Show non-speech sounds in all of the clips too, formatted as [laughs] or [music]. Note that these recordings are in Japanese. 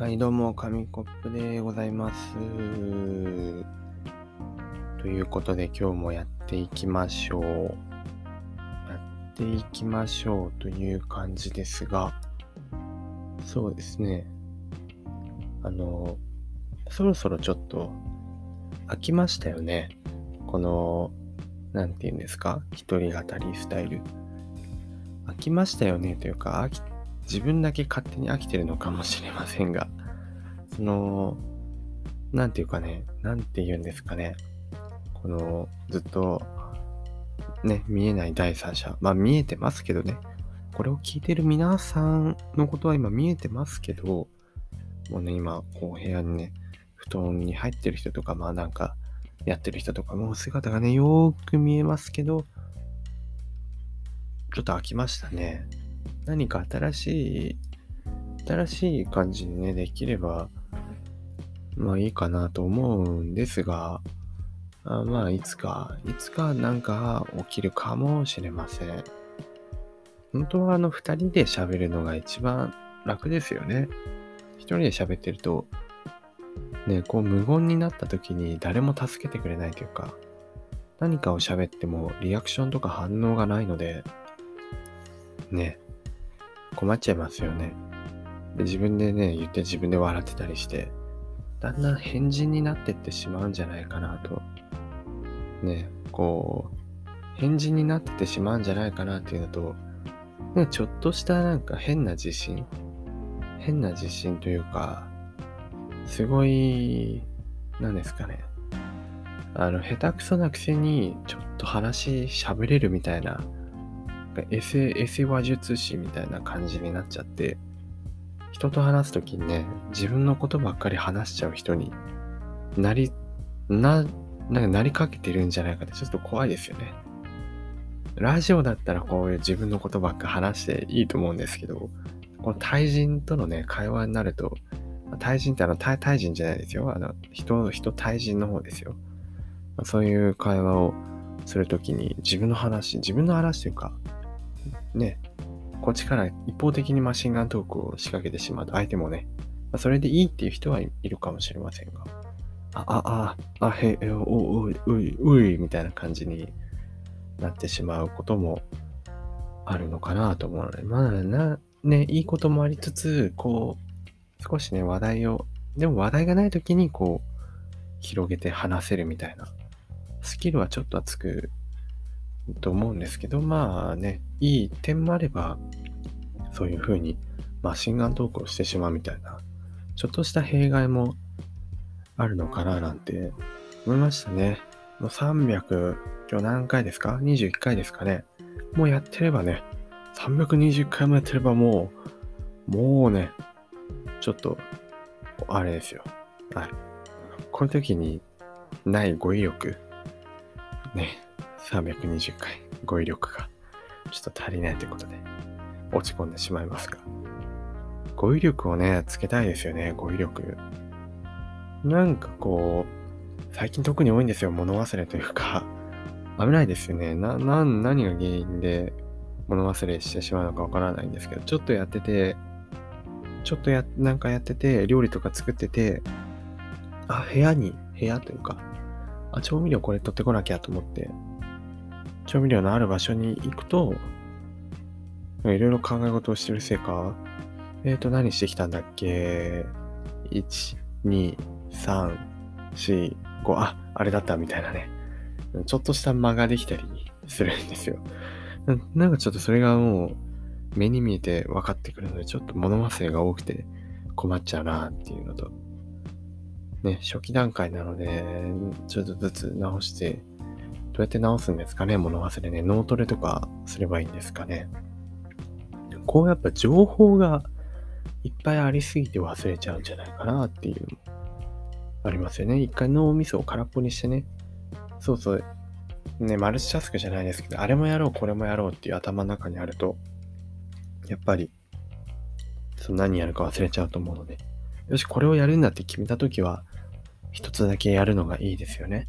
はい、どうも、紙コップでございます。ということで、今日もやっていきましょう。やっていきましょうという感じですが、そうですね。あの、そろそろちょっと飽きましたよね。この、なんて言うんですか？一人語りスタイル。飽きましたよねというか、飽き自分だけ勝手に飽きてるのかもしれませんが、その、なんていうかね、なんて言うんですかね、この、ずっと、ね、見えない第三者、まあ見えてますけどね、これを聞いてる皆さんのことは今見えてますけど、もうね、今、こう部屋にね、布団に入ってる人とか、まあなんか、やってる人とか、もう姿がね、よーく見えますけど、ちょっと飽きましたね。何か新しい、新しい感じにね、できれば、まあいいかなと思うんですが、あまあいつか、いつかなんか起きるかもしれません。本当はあの二人で喋るのが一番楽ですよね。一人で喋ってると、ね、こう無言になった時に誰も助けてくれないというか、何かを喋ってもリアクションとか反応がないので、ね、困っちゃいますよね。自分でね、言って自分で笑ってたりして、だんだん変人になってってしまうんじゃないかなと。ね、こう、変人になっててしまうんじゃないかなっていうのと、ね、ちょっとしたなんか変な自信変な自信というか、すごい、何ですかね。あの、下手くそなくせに、ちょっと話喋れるみたいな、エセ、エセ話術師みたいな感じになっちゃって、人と話すときにね、自分のことばっかり話しちゃう人になり、な、なんかなりかけてるんじゃないかってちょっと怖いですよね。ラジオだったらこういう自分のことばっか話していいと思うんですけど、この対人とのね、会話になると、対人ってあの対、対人じゃないですよ。あの、人、人対人の方ですよ。そういう会話をするときに自分の話、自分の話というか、ね、こっちから一方的にマシンガントークを仕掛けてしまうと、相手もね、それでいいっていう人はいるかもしれませんが、あ、あ、あ、あ、へ、え、お、おい、おい、おい、みたいな感じになってしまうこともあるのかなと思うので、まあな、ね、いいこともありつつ、こう、少しね、話題を、でも話題がない時に、こう、広げて話せるみたいな、スキルはちょっとはつくと思うんですけど、まあね、いい点もあれば、そういう風にマシンガントークをしてしまうみたいな、ちょっとした弊害もあるのかななんて思いましたね。もう300、今日何回ですか ?21 回ですかね。もうやってればね、320回もやってればもう、もうね、ちょっと、あれですよ。はい。こういう時にない語彙力、ね、320回語彙力がちょっと足りないということで落ち込んでしまいますが。語彙力をね、つけたいですよね、語彙力。なんかこう、最近特に多いんですよ、物忘れというか。危ないですよね。な、な、何が原因で物忘れしてしまうのかわからないんですけど、ちょっとやってて、ちょっとや、なんかやってて、料理とか作ってて、あ、部屋に、部屋というか、あ、調味料これ取ってこなきゃと思って、調味料のある場所に行くと、いろいろ考え事をしてるせいか、えっ、ー、と、何してきたんだっけ ?1、2、3、4、5、あ、あれだったみたいなね。ちょっとした間ができたりするんですよ。なんかちょっとそれがもう目に見えて分かってくるので、ちょっと物忘れが多くて困っちゃうなっていうのと、ね、初期段階なので、ちょっとずつ直して、どうやって直すんですかね、物忘れね。脳トレとかすればいいんですかね？こうやっぱ情報がいっぱいありすぎて忘れちゃうんじゃないかなっていうありますよね。一回脳みそを空っぽにしてね。そうそう。ね、マルチタスクじゃないですけど、あれもやろう、これもやろうっていう頭の中にあると、やっぱり、その何やるか忘れちゃうと思うので、よし、これをやるんだって決めたときは、一つだけやるのがいいですよね。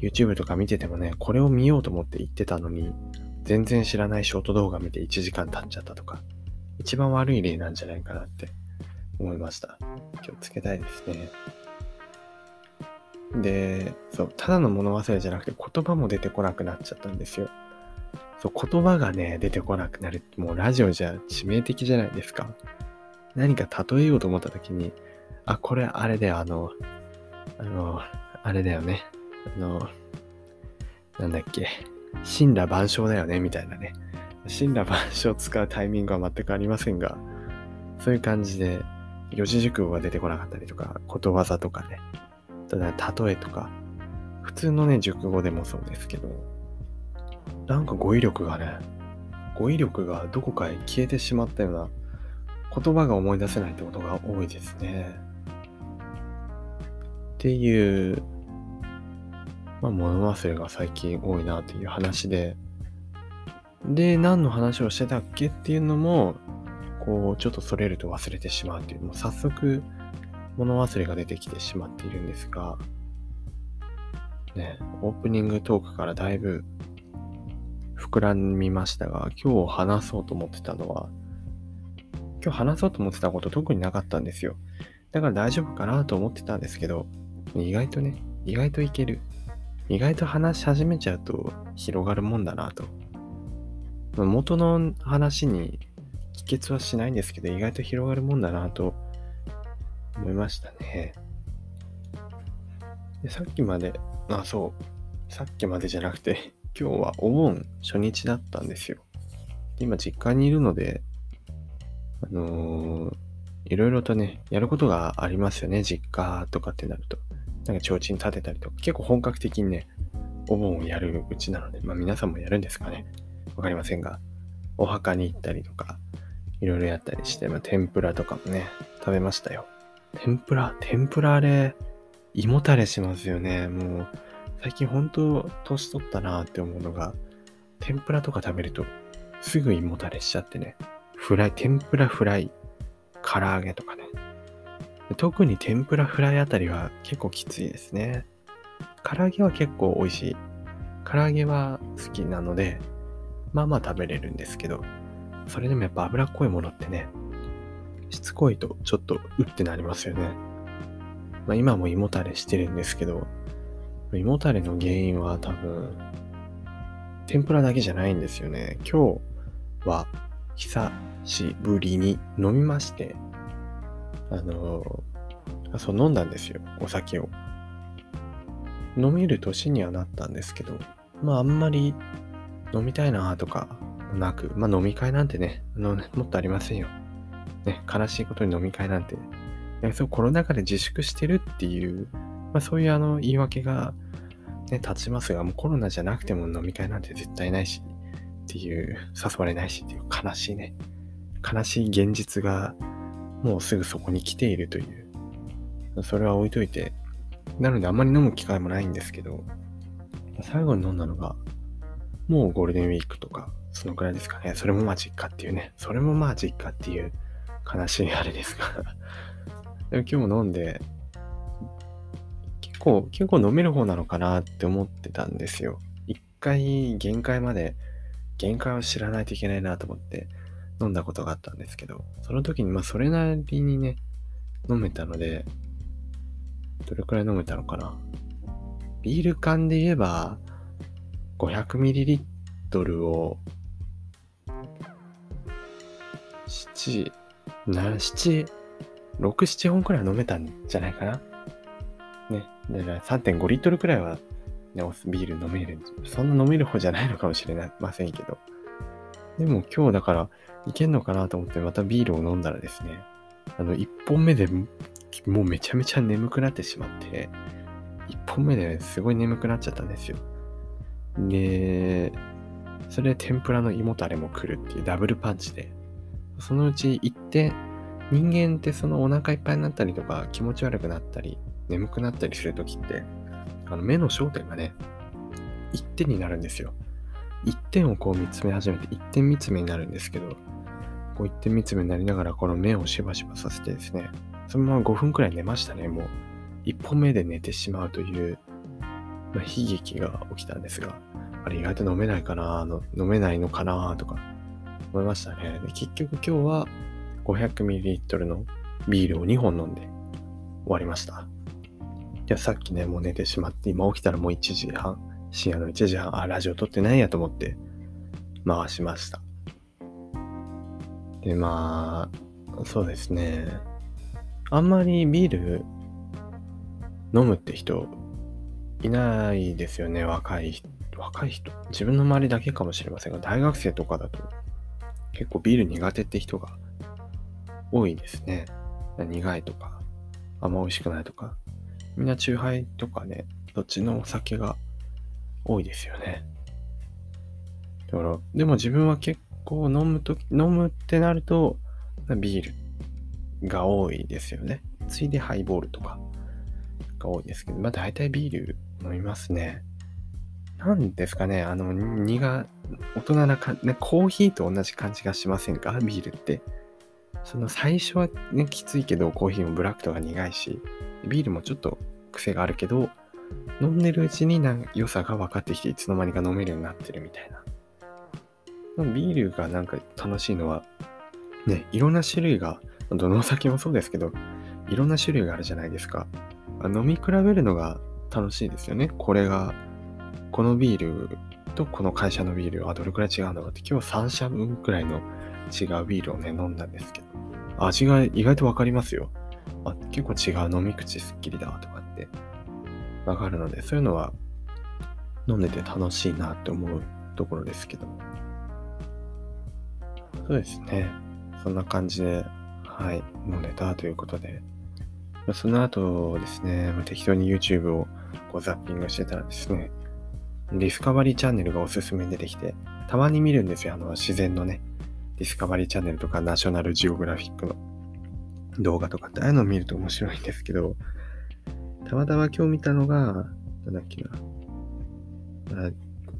YouTube とか見ててもね、これを見ようと思って言ってたのに、全然知らないショート動画見て1時間経っちゃったとか、一番悪い例なんじゃないかなって思いました。気をつけたいですね。で、そう、ただの物忘れじゃなくて言葉も出てこなくなっちゃったんですよ。そう、言葉がね、出てこなくなる。もうラジオじゃ致命的じゃないですか。何か例えようと思った時に、あ、これあれだよ、あの、あの、あれだよね。あの、なんだっけ。神羅万象だよね、みたいなね。神羅万象使うタイミングは全くありませんが、そういう感じで、四字熟語が出てこなかったりとか、ことわざとかね、ただ例えとか、普通のね、熟語でもそうですけど、なんか語彙力がね、語彙力がどこかへ消えてしまったような言葉が思い出せないってことが多いですね。っていう、まあ、物忘れが最近多いなっていう話で、で、何の話をしてたっけっていうのも、こう、ちょっとそれると忘れてしまうっていう、もう早速、物忘れが出てきてしまっているんですが、ね、オープニングトークからだいぶ膨らみましたが、今日話そうと思ってたのは、今日話そうと思ってたこと特になかったんですよ。だから大丈夫かなと思ってたんですけど、意外とね、意外といける。意外と話し始めちゃうと広がるもんだなと。元の話に帰結はしないんですけど、意外と広がるもんだなと思いましたね。でさっきまで、あ、そう、さっきまでじゃなくて、[laughs] 今日はお盆初日だったんですよ。今実家にいるので、あのー、いろいろとね、やることがありますよね、実家とかってなると。なんか提灯立てたりとか、結構本格的にね、お盆をやるうちなので、まあ皆さんもやるんですかね。わかりませんが、お墓に行ったりとか、いろいろやったりして、まあ天ぷらとかもね、食べましたよ。天ぷら、天ぷらあれ、胃もたれしますよね。もう、最近本当、年取ったなって思うのが、天ぷらとか食べると、すぐ胃もたれしちゃってね。フライ、天ぷらフライ、唐揚げとかね。特に天ぷらフライあたりは結構きついですね。唐揚げは結構美味しい。唐揚げは好きなので、まあまあ食べれるんですけど、それでもやっぱ脂っこいものってね、しつこいとちょっとうってなりますよね。まあ今も胃もたれしてるんですけど、胃もたれの原因は多分、天ぷらだけじゃないんですよね。今日は久しぶりに飲みまして、あのー、そう飲んだんですよ、お酒を。飲める年にはなったんですけど、まああんまり飲みたいなとかなく、まあ飲み会なんてね、のねもっとありませんよ。ね、悲しいことに飲み会なんて、そうコロナ禍で自粛してるっていう、まあそういうあの言い訳がね、立ちますが、もうコロナじゃなくても飲み会なんて絶対ないし、っていう、誘われないしっていう悲しいね、悲しい現実がもうすぐそこに来ているという、それは置いといて、なのであんまり飲む機会もないんですけど、最後に飲んだのが、もうゴールデンウィークとか、そのくらいですかね。それもまあ実家っていうね。それもまあ実家っていう悲しいあれですが [laughs] でも今日も飲んで、結構、結構飲める方なのかなって思ってたんですよ。一回限界まで限界を知らないといけないなと思って飲んだことがあったんですけど、その時にまあそれなりにね、飲めたので、どれくらい飲めたのかな。ビール缶で言えば、500ml を、7、7、7、6、7本くらい飲めたんじゃないかな。ね。だから3.5リットルくらいはね、ビール飲める。そんな飲める方じゃないのかもしれませんけど。でも今日だからいけんのかなと思ってまたビールを飲んだらですね、あの、1本目でもうめちゃめちゃ眠くなってしまって、1本目ですごい眠くなっちゃったんですよ。で、それで天ぷらの胃もたれも来るっていうダブルパンチで、そのうち1点、人間ってそのお腹いっぱいになったりとか気持ち悪くなったり眠くなったりするときってあの目の焦点がね、一点になるんですよ。一点をこう見つめ始めて、一点見つめになるんですけど、こう一点見つめになりながら、この目をしばしばさせてですね、そのまま5分くらい寝ましたね、もう。一本目で寝てしまうという、まあ、悲劇が起きたんですが、あれ意外と飲めないかな、の飲めないのかな、とか思いましたね。で結局今日は 500ml のビールを2本飲んで終わりました。いや、さっきね、もう寝てしまって、今起きたらもう1時半、深夜の1時半、あ、ラジオ撮ってないやと思って回しました。で、まあ、そうですね。あんまりビール飲むって人いないですよね、若い人。若い人。自分の周りだけかもしれませんが、大学生とかだと結構ビール苦手って人が多いですね。苦いとか、あんま美味しくないとか。みんなチューハイとかね、どっちのお酒が多いですよね。だから、でも自分は結構飲むとき、飲むってなると、ビールが多いですよね。ついでハイボールとかが多いですけど、まあ大体ビール飲みますね。なんですかね、あの、苦、大人なか、ね、コーヒーと同じ感じがしませんか？ビールって。その最初はね、きついけど、コーヒーもブラックとか苦いし、ビールもちょっと癖があるけど、飲んでるうちにな良さが分かってきて、いつの間にか飲めるようになってるみたいな。ビールがなんか楽しいのは、ね、いろんな種類が、どのお酒もそうですけど、いろんな種類があるじゃないですか。飲み比べるのが楽しいですよね。これが、このビールとこの会社のビールはどれくらい違うんだろうって、今日3社分くらいの違うビールをね、飲んだんですけど、味が意外とわかりますよ。あ、結構違う飲み口すっきりだとかってわかるので、そういうのは飲んでて楽しいなって思うところですけど。そうですね。そんな感じで、はい、飲んでたということで。その後ですね、適当に YouTube をこうザッピングしてたらですね、ディスカバリーチャンネルがおすすめに出てきて、たまに見るんですよ。あの、自然のね、ディスカバリーチャンネルとかナショナルジオグラフィックの動画とかって、ああいうのを見ると面白いんですけど、たまたま今日見たのが、なんだっけな、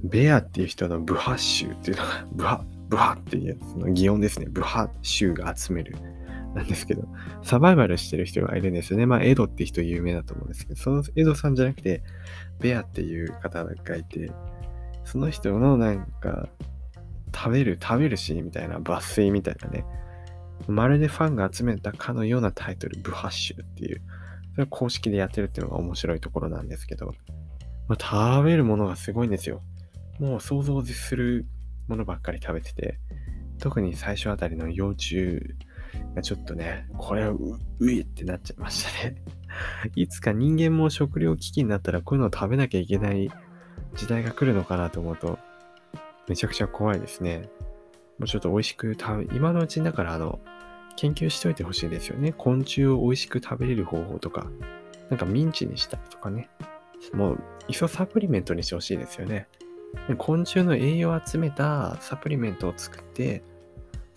ベアっていう人のブハッシュっていうのが、ブハ、ブハっていうやつの擬音ですね。ブハ州が集める。なんですけど、サバイバルしてる人がいるんですよね。まあ、エドって人有名だと思うんですけど、そのエドさんじゃなくて、ベアっていう方がいて、その人のなんか、食べる、食べるシーンみたいな、抜粋みたいなね、まるでファンが集めたかのようなタイトル、ブハッシュっていう、それ公式でやってるっていうのが面白いところなんですけど、まあ、食べるものがすごいんですよ。もう想像するものばっかり食べてて、特に最初あたりの幼虫がちょっとね、これはう、ういってなっちゃいましたね。[laughs] いつか人間も食料危機になったらこういうのを食べなきゃいけない時代が来るのかなと思うと、めちゃくちゃ怖いですね。もうちょっと美味しく食べ、今のうちにだからあの、研究しといてほしいですよね。昆虫を美味しく食べれる方法とか、なんかミンチにしたりとかね。もう、いっそサプリメントにしてほしいですよね。昆虫の栄養を集めたサプリメントを作って、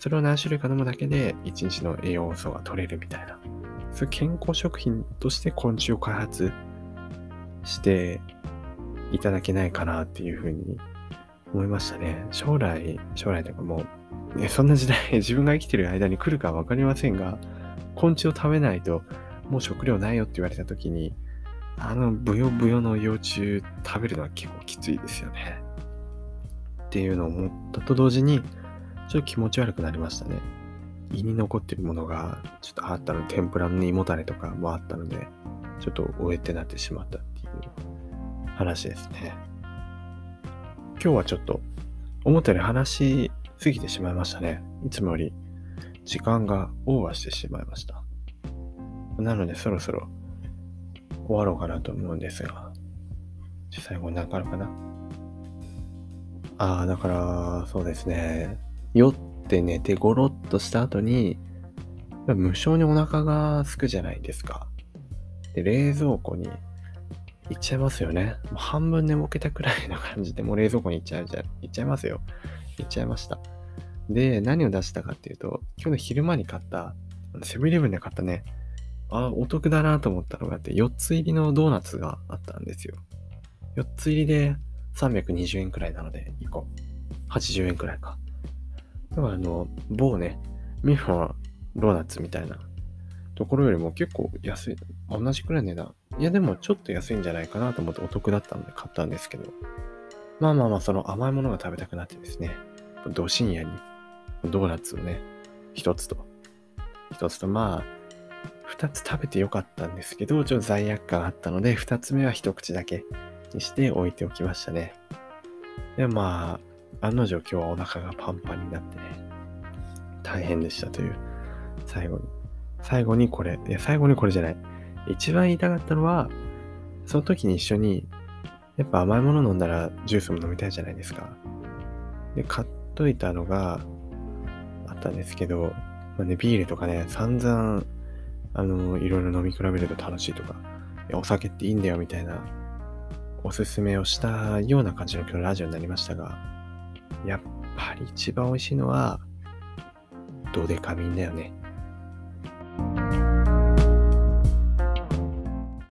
それを何種類か飲むだけで1日の栄養素が取れるみたいな。そういう健康食品として昆虫を開発していただけないかなっていうふうに思いましたね。将来、将来とかもう、ね、そんな時代、[laughs] 自分が生きてる間に来るかわかりませんが、昆虫を食べないともう食料ないよって言われた時に、あのブヨブヨの幼虫食べるのは結構きついですよね。っていうのを思ったと同時に、ちょっと気持ち悪くなりましたね。胃に残ってるものがちょっとあったの、天ぷらの胃もたれとかもあったので、ちょっと終えてなってしまったっていう話ですね。今日はちょっと思ったより話しすぎてしまいましたね。いつもより時間がオーバーしてしまいました。なのでそろそろ終わろうかなと思うんですが、最後に何かあるかなああ、だから、そうですね。酔って寝てゴロッとした後に、無性にお腹が空くじゃないですか。で、冷蔵庫に行っちゃいますよね。もう半分寝ぼけたくらいの感じで、もう冷蔵庫に行っちゃうじゃん、行っちゃいますよ。行っちゃいました。で、何を出したかっていうと、今日の昼間に買った、セブンイレブンで買ったね、あ、お得だなと思ったのがあって、4つ入りのドーナツがあったんですよ。4つ入りで320円くらいなので、1個。80円くらいか。だからあの、某ね、ミファドーナツみたいなところよりも結構安い。同じくらい値段。いやでもちょっと安いんじゃないかなと思ってお得だったので買ったんですけど。まあまあまあ、その甘いものが食べたくなってですね、ど深夜にドーナツをね、一つと、一つと、まあ、2つ食べてよかったんですけど、ちょっと罪悪感あったので、2つ目は一口だけにして置いておきましたね。で、まあ、案の定今日はお腹がパンパンになってね、大変でしたという、最後に。最後にこれ、いや、最後にこれじゃない。一番言いたかったのは、その時に一緒に、やっぱ甘いもの飲んだらジュースも飲みたいじゃないですか。で、買っといたのがあったんですけど、まあね、ビールとかね、散々、あの、いろいろ飲み比べると楽しいとか、お酒っていいんだよみたいな、おすすめをしたような感じの今日のラジオになりましたが、やっぱり一番美味しいのは、ドデカミンだよね。